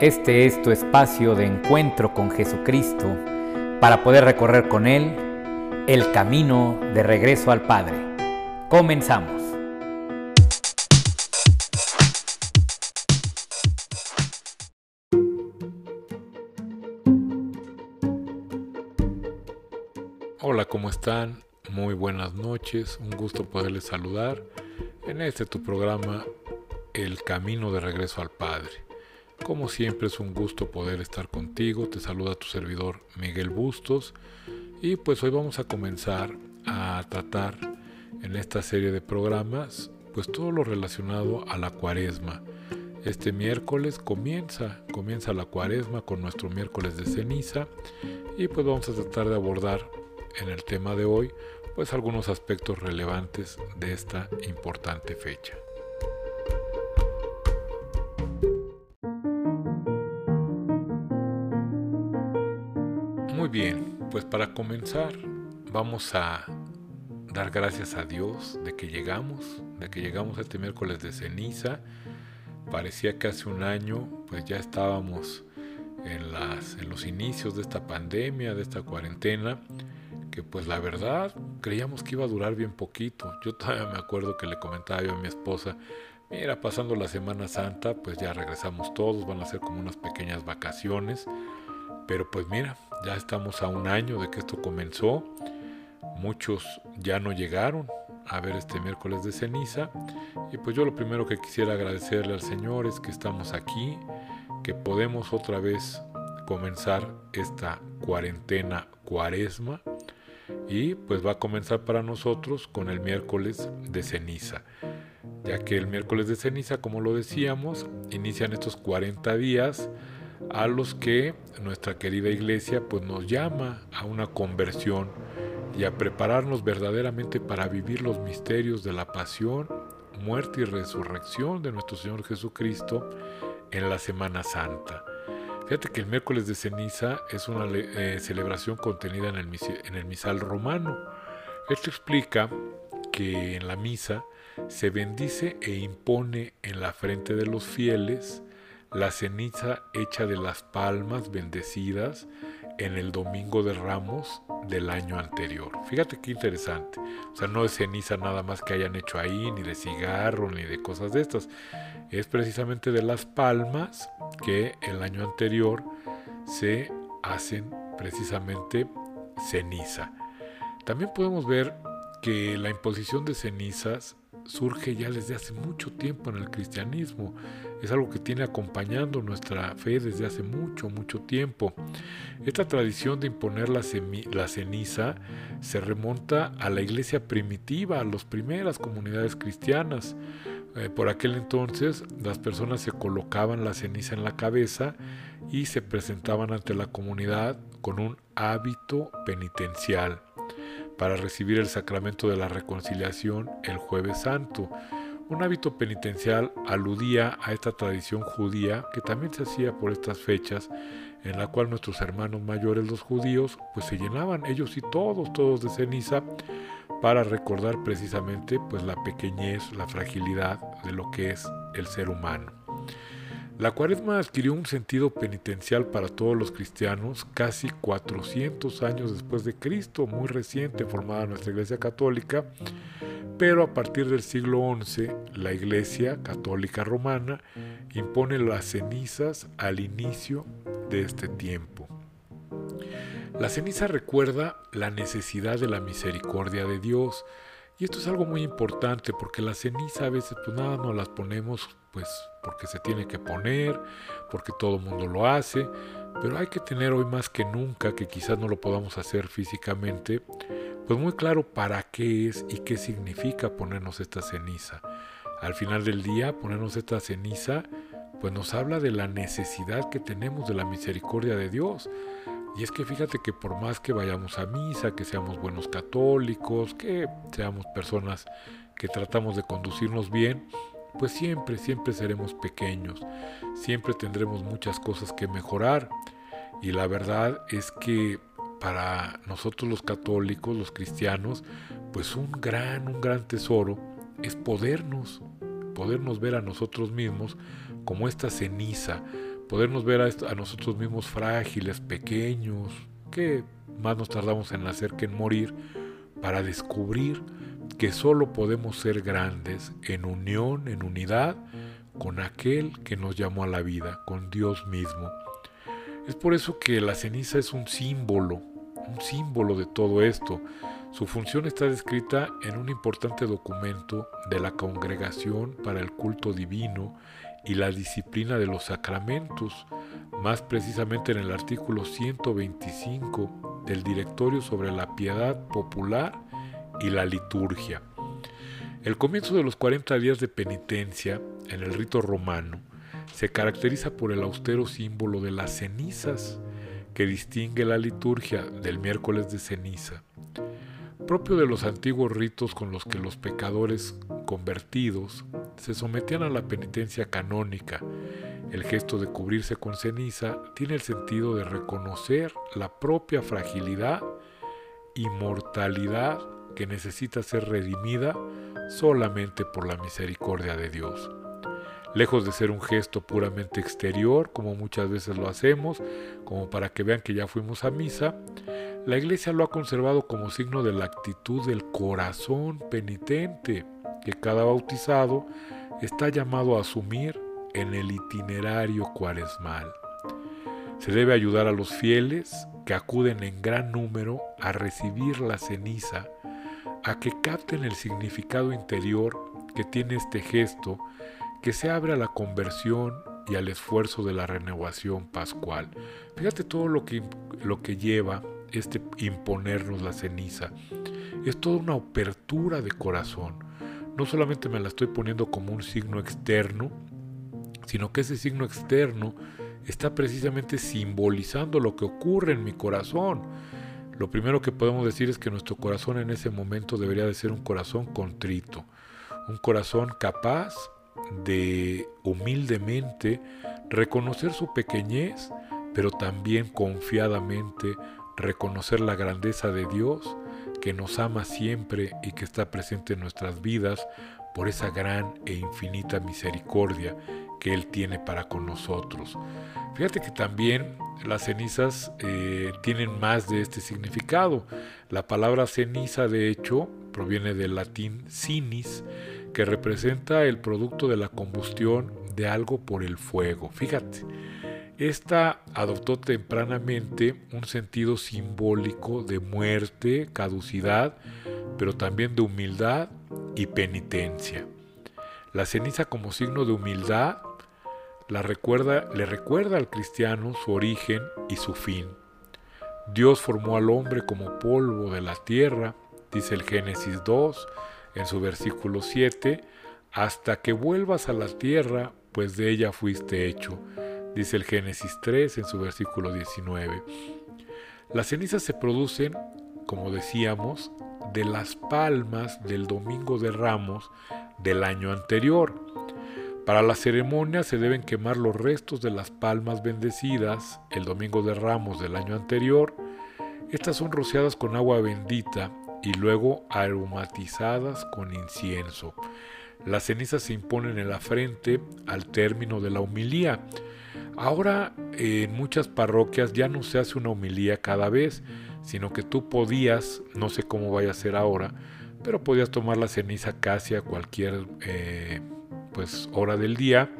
Este es tu espacio de encuentro con Jesucristo para poder recorrer con Él el camino de regreso al Padre. Comenzamos. Hola, ¿cómo están? Muy buenas noches, un gusto poderles saludar en este tu programa El Camino de Regreso al Padre. Como siempre es un gusto poder estar contigo, te saluda tu servidor Miguel Bustos y pues hoy vamos a comenzar a tratar en esta serie de programas pues todo lo relacionado a la cuaresma. Este miércoles comienza, comienza la cuaresma con nuestro miércoles de ceniza y pues vamos a tratar de abordar en el tema de hoy pues algunos aspectos relevantes de esta importante fecha. Bien, pues para comenzar vamos a dar gracias a Dios de que llegamos, de que llegamos este miércoles de ceniza. Parecía que hace un año pues ya estábamos en los inicios de esta pandemia, de esta cuarentena, que pues la verdad creíamos que iba a durar bien poquito. Yo todavía me acuerdo que le comentaba yo a mi esposa, mira, pasando la Semana Santa, pues ya regresamos todos, van a ser como unas pequeñas vacaciones. Pero pues mira, ya estamos a un año de que esto comenzó. Muchos ya no llegaron a ver este miércoles de ceniza. Y pues yo lo primero que quisiera agradecerle al Señor es que estamos aquí, que podemos otra vez comenzar esta cuarentena cuaresma. Y pues va a comenzar para nosotros con el miércoles de ceniza. Ya que el miércoles de ceniza, como lo decíamos, inician estos 40 días a los que nuestra querida iglesia pues nos llama a una conversión y a prepararnos verdaderamente para vivir los misterios de la pasión, muerte y resurrección de nuestro Señor Jesucristo en la Semana Santa. Fíjate que el miércoles de ceniza es una eh, celebración contenida en el, en el misal romano. Esto explica que en la misa se bendice e impone en la frente de los fieles la ceniza hecha de las palmas bendecidas en el domingo de ramos del año anterior. Fíjate qué interesante. O sea, no es ceniza nada más que hayan hecho ahí, ni de cigarro, ni de cosas de estas. Es precisamente de las palmas que el año anterior se hacen precisamente ceniza. También podemos ver que la imposición de cenizas surge ya desde hace mucho tiempo en el cristianismo. Es algo que tiene acompañando nuestra fe desde hace mucho, mucho tiempo. Esta tradición de imponer la, ceniza se remonta a la iglesia primitiva, a las primeras comunidades cristianas. Eh, por aquel entonces las personas se colocaban la ceniza en la cabeza y se presentaban ante la comunidad con un hábito penitencial para recibir el sacramento de la reconciliación el jueves santo. Un hábito penitencial aludía a esta tradición judía que también se hacía por estas fechas, en la cual nuestros hermanos mayores los judíos pues se llenaban ellos y todos, todos de ceniza para recordar precisamente pues la pequeñez, la fragilidad de lo que es el ser humano. La cuaresma adquirió un sentido penitencial para todos los cristianos casi 400 años después de Cristo, muy reciente formada nuestra Iglesia Católica, pero a partir del siglo XI la Iglesia Católica Romana impone las cenizas al inicio de este tiempo. La ceniza recuerda la necesidad de la misericordia de Dios, y esto es algo muy importante porque la ceniza a veces pues nada nos las ponemos pues porque se tiene que poner, porque todo el mundo lo hace, pero hay que tener hoy más que nunca, que quizás no lo podamos hacer físicamente, pues muy claro para qué es y qué significa ponernos esta ceniza. Al final del día, ponernos esta ceniza, pues nos habla de la necesidad que tenemos de la misericordia de Dios. Y es que fíjate que por más que vayamos a misa, que seamos buenos católicos, que seamos personas que tratamos de conducirnos bien, pues siempre, siempre seremos pequeños, siempre tendremos muchas cosas que mejorar. Y la verdad es que para nosotros los católicos, los cristianos, pues un gran, un gran tesoro es podernos, podernos ver a nosotros mismos como esta ceniza, podernos ver a, a nosotros mismos frágiles, pequeños, que más nos tardamos en nacer que en morir, para descubrir que solo podemos ser grandes en unión, en unidad con aquel que nos llamó a la vida, con Dios mismo. Es por eso que la ceniza es un símbolo, un símbolo de todo esto. Su función está descrita en un importante documento de la Congregación para el Culto Divino y la Disciplina de los Sacramentos, más precisamente en el artículo 125 del Directorio sobre la Piedad Popular y la Liturgia. El comienzo de los 40 días de penitencia en el rito romano se caracteriza por el austero símbolo de las cenizas que distingue la liturgia del miércoles de ceniza. Propio de los antiguos ritos con los que los pecadores convertidos se sometían a la penitencia canónica, el gesto de cubrirse con ceniza tiene el sentido de reconocer la propia fragilidad y mortalidad que necesita ser redimida solamente por la misericordia de Dios. Lejos de ser un gesto puramente exterior, como muchas veces lo hacemos, como para que vean que ya fuimos a misa, la Iglesia lo ha conservado como signo de la actitud del corazón penitente que cada bautizado está llamado a asumir en el itinerario cuaresmal. Se debe ayudar a los fieles que acuden en gran número a recibir la ceniza a que capten el significado interior que tiene este gesto que se abre a la conversión y al esfuerzo de la renovación pascual. Fíjate todo lo que, lo que lleva este imponernos la ceniza. Es toda una apertura de corazón. No solamente me la estoy poniendo como un signo externo, sino que ese signo externo está precisamente simbolizando lo que ocurre en mi corazón. Lo primero que podemos decir es que nuestro corazón en ese momento debería de ser un corazón contrito, un corazón capaz de humildemente reconocer su pequeñez, pero también confiadamente reconocer la grandeza de Dios que nos ama siempre y que está presente en nuestras vidas por esa gran e infinita misericordia que Él tiene para con nosotros. Fíjate que también las cenizas eh, tienen más de este significado. La palabra ceniza, de hecho, proviene del latín cinis, que representa el producto de la combustión de algo por el fuego. Fíjate, esta adoptó tempranamente un sentido simbólico de muerte, caducidad, pero también de humildad y penitencia. La ceniza como signo de humildad le recuerda al cristiano su origen y su fin. Dios formó al hombre como polvo de la tierra, dice el Génesis 2 en su versículo 7, hasta que vuelvas a la tierra, pues de ella fuiste hecho, dice el Génesis 3 en su versículo 19. Las cenizas se producen, como decíamos, de las palmas del domingo de ramos del año anterior. Para la ceremonia se deben quemar los restos de las palmas bendecidas el domingo de ramos del año anterior. Estas son rociadas con agua bendita y luego aromatizadas con incienso. Las cenizas se imponen en la frente al término de la humilía. Ahora en muchas parroquias ya no se hace una humilía cada vez, sino que tú podías, no sé cómo vaya a ser ahora, pero podías tomar la ceniza casi a cualquier eh, pues hora del día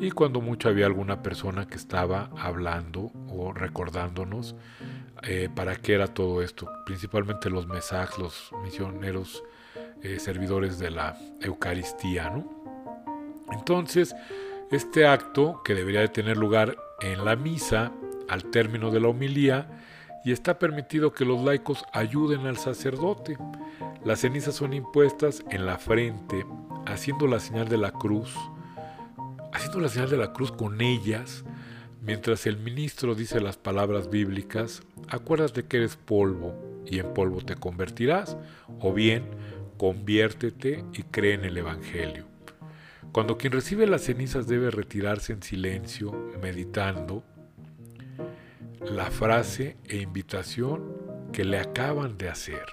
y cuando mucho había alguna persona que estaba hablando o recordándonos eh, para qué era todo esto, principalmente los mensajes, los misioneros eh, servidores de la Eucaristía. ¿no? Entonces, este acto, que debería de tener lugar en la misa, al término de la homilía, y está permitido que los laicos ayuden al sacerdote. Las cenizas son impuestas en la frente, haciendo la señal de la cruz, haciendo la señal de la cruz con ellas, mientras el ministro dice las palabras bíblicas, acuérdate que eres polvo y en polvo te convertirás, o bien conviértete y cree en el Evangelio. Cuando quien recibe las cenizas debe retirarse en silencio, meditando, la frase e invitación que le acaban de hacer.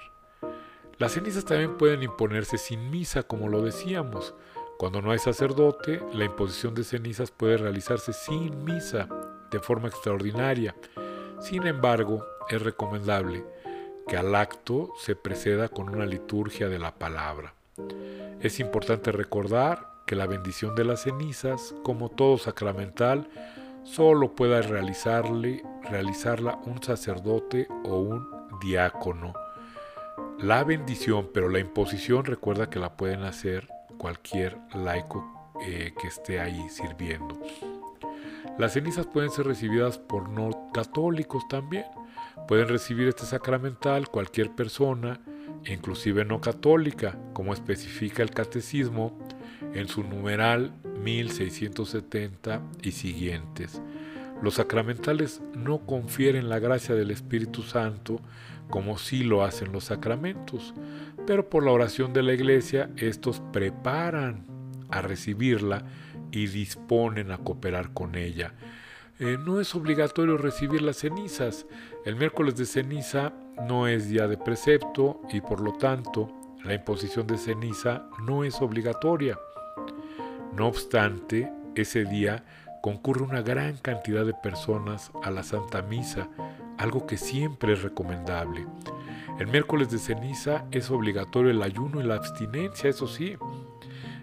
Las cenizas también pueden imponerse sin misa, como lo decíamos, Cuando no hay sacerdote, la imposición de cenizas puede realizarse sin misa, de forma extraordinaria. Sin embargo, es recomendable que al acto se preceda con una liturgia de la palabra. Es importante recordar que la bendición de las cenizas, como todo sacramental, solo pueda realizarle, realizarla un sacerdote o un diácono. La bendición, pero la imposición recuerda que la pueden hacer cualquier laico eh, que esté ahí sirviendo. Las cenizas pueden ser recibidas por no católicos también. Pueden recibir este sacramental cualquier persona, inclusive no católica, como especifica el catecismo en su numeral 1670 y siguientes. Los sacramentales no confieren la gracia del Espíritu Santo como sí lo hacen los sacramentos, pero por la oración de la iglesia estos preparan a recibirla y disponen a cooperar con ella. Eh, no es obligatorio recibir las cenizas. El miércoles de ceniza no es día de precepto y por lo tanto la imposición de ceniza no es obligatoria. No obstante, ese día concurre una gran cantidad de personas a la Santa Misa, algo que siempre es recomendable. El miércoles de ceniza es obligatorio el ayuno y la abstinencia, eso sí.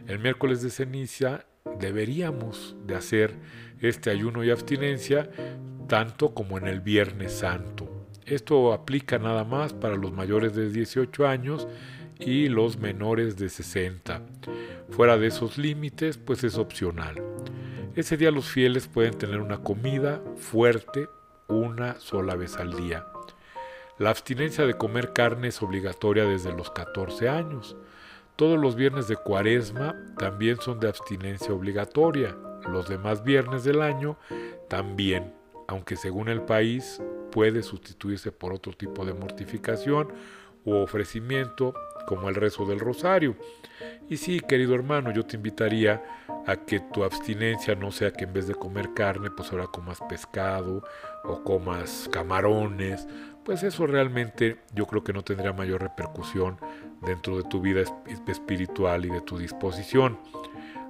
El miércoles de ceniza deberíamos de hacer este ayuno y abstinencia tanto como en el Viernes Santo. Esto aplica nada más para los mayores de 18 años y los menores de 60. Fuera de esos límites, pues es opcional. Ese día los fieles pueden tener una comida fuerte una sola vez al día. La abstinencia de comer carne es obligatoria desde los 14 años. Todos los viernes de cuaresma también son de abstinencia obligatoria. Los demás viernes del año también, aunque según el país puede sustituirse por otro tipo de mortificación u ofrecimiento como el rezo del rosario. Y sí, querido hermano, yo te invitaría a que tu abstinencia no sea que en vez de comer carne, pues ahora comas pescado o comas camarones. Pues eso realmente yo creo que no tendría mayor repercusión dentro de tu vida espiritual y de tu disposición.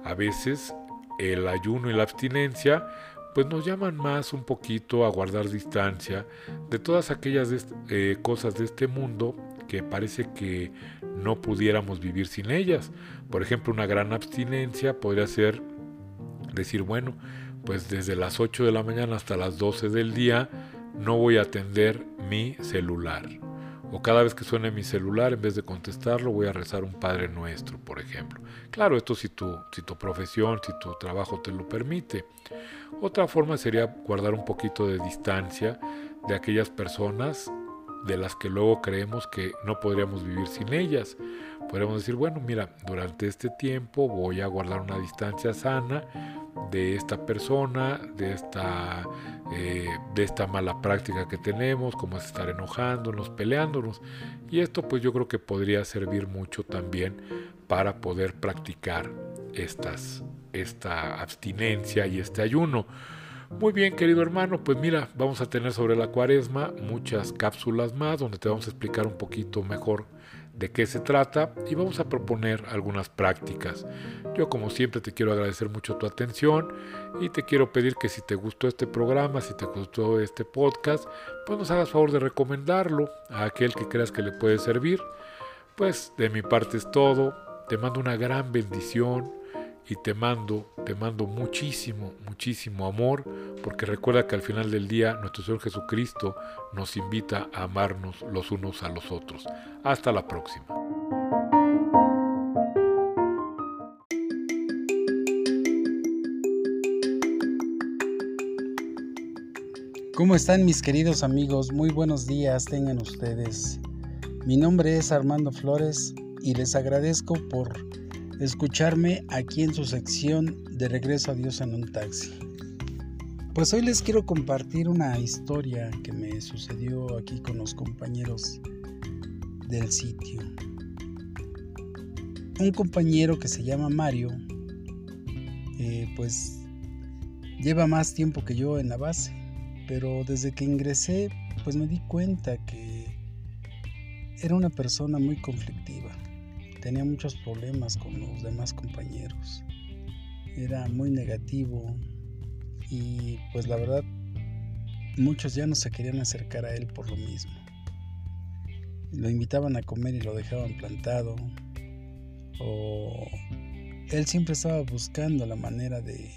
A veces el ayuno y la abstinencia pues nos llaman más un poquito a guardar distancia de todas aquellas eh, cosas de este mundo que parece que no pudiéramos vivir sin ellas. Por ejemplo, una gran abstinencia podría ser decir, bueno, pues desde las 8 de la mañana hasta las 12 del día no voy a atender mi celular. O cada vez que suene mi celular, en vez de contestarlo, voy a rezar un Padre Nuestro, por ejemplo. Claro, esto si tu, si tu profesión, si tu trabajo te lo permite. Otra forma sería guardar un poquito de distancia de aquellas personas de las que luego creemos que no podríamos vivir sin ellas. Podríamos decir, bueno, mira, durante este tiempo voy a guardar una distancia sana de esta persona, de esta, eh, de esta mala práctica que tenemos, como es estar enojándonos, peleándonos. Y esto pues yo creo que podría servir mucho también para poder practicar estas, esta abstinencia y este ayuno. Muy bien, querido hermano, pues mira, vamos a tener sobre la cuaresma muchas cápsulas más donde te vamos a explicar un poquito mejor de qué se trata y vamos a proponer algunas prácticas. Yo como siempre te quiero agradecer mucho tu atención y te quiero pedir que si te gustó este programa, si te gustó este podcast, pues nos hagas favor de recomendarlo a aquel que creas que le puede servir. Pues de mi parte es todo, te mando una gran bendición y te mando, te mando muchísimo, muchísimo amor, porque recuerda que al final del día nuestro Señor Jesucristo nos invita a amarnos los unos a los otros. Hasta la próxima. ¿Cómo están mis queridos amigos? Muy buenos días tengan ustedes. Mi nombre es Armando Flores y les agradezco por escucharme aquí en su sección de Regreso a Dios en un taxi. Pues hoy les quiero compartir una historia que me sucedió aquí con los compañeros del sitio. Un compañero que se llama Mario, eh, pues lleva más tiempo que yo en la base, pero desde que ingresé, pues me di cuenta que era una persona muy conflictiva tenía muchos problemas con los demás compañeros. Era muy negativo y pues la verdad muchos ya no se querían acercar a él por lo mismo. Lo invitaban a comer y lo dejaban plantado. O él siempre estaba buscando la manera de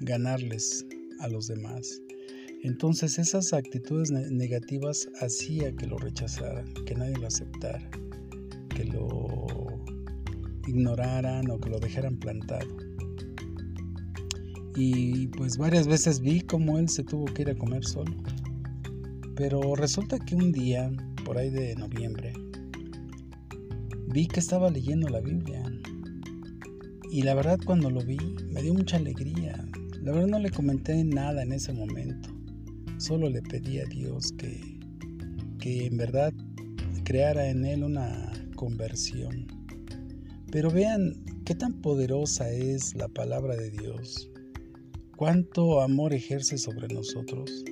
ganarles a los demás. Entonces esas actitudes negativas hacía que lo rechazaran, que nadie lo aceptara, que lo ignoraran o que lo dejaran plantado. Y pues varias veces vi cómo él se tuvo que ir a comer solo. Pero resulta que un día, por ahí de noviembre, vi que estaba leyendo la Biblia. Y la verdad cuando lo vi me dio mucha alegría. La verdad no le comenté nada en ese momento. Solo le pedí a Dios que, que en verdad creara en él una conversión. Pero vean qué tan poderosa es la palabra de Dios cuánto amor ejerce sobre nosotros,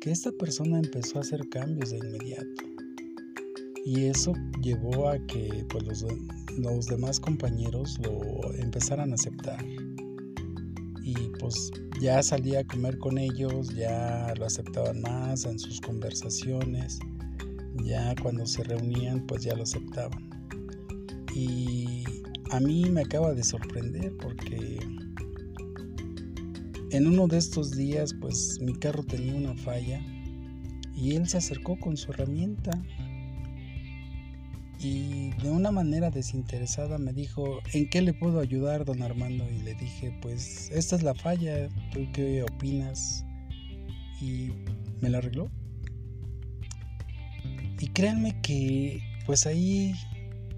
que esta persona empezó a hacer cambios de inmediato. Y eso llevó a que pues, los, los demás compañeros lo empezaran a aceptar. Y pues ya salía a comer con ellos, ya lo aceptaban más en sus conversaciones, ya cuando se reunían pues ya lo aceptaban. Y a mí me acaba de sorprender porque en uno de estos días, pues mi carro tenía una falla y él se acercó con su herramienta y de una manera desinteresada me dijo, ¿en qué le puedo ayudar, don Armando? Y le dije, pues esta es la falla, ¿tú qué opinas? Y me la arregló. Y créanme que pues ahí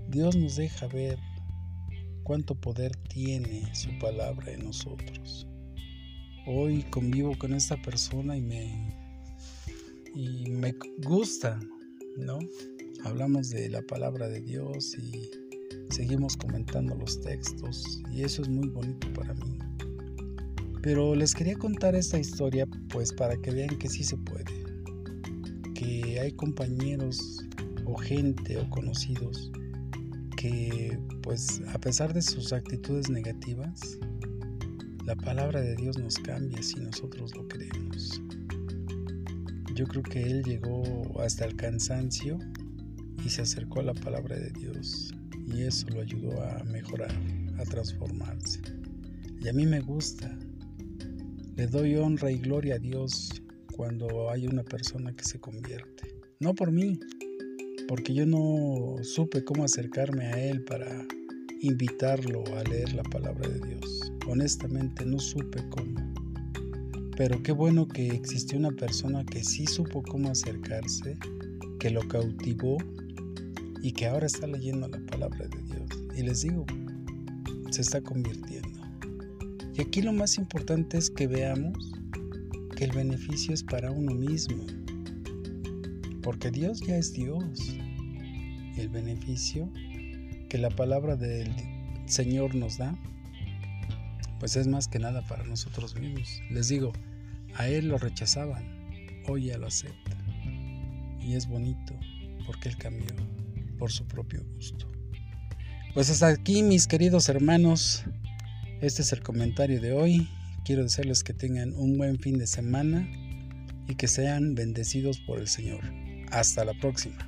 Dios nos deja ver cuánto poder tiene su palabra en nosotros hoy convivo con esta persona y me, y me gusta, ¿no? Hablamos de la palabra de Dios y seguimos comentando los textos y eso es muy bonito para mí. Pero les quería contar esta historia pues para que vean que sí se puede, hay compañeros o gente o conocidos que pues a pesar de sus actitudes negativas, la palabra de Dios nos cambia si nosotros lo creemos. Yo creo que Él llegó hasta el cansancio y se acercó a la palabra de Dios y eso lo ayudó a mejorar, a transformarse. Y a mí me gusta. Le doy honra y gloria a Dios cuando hay una persona que se convierte. No por mí, porque yo no supe cómo acercarme a Él para invitarlo a leer la palabra de Dios. Honestamente no supe cómo. Pero qué bueno que existió una persona que sí supo cómo acercarse, que lo cautivó y que ahora está leyendo la palabra de Dios. Y les digo, se está convirtiendo. Y aquí lo más importante es que veamos que el beneficio es para uno mismo. Porque Dios ya es Dios. El beneficio que la palabra del Señor nos da, pues es más que nada para nosotros mismos. Les digo, a Él lo rechazaban, hoy ya lo acepta. Y es bonito porque Él cambió por su propio gusto. Pues hasta aquí mis queridos hermanos, este es el comentario de hoy. Quiero desearles que tengan un buen fin de semana y que sean bendecidos por el Señor. Hasta la próxima.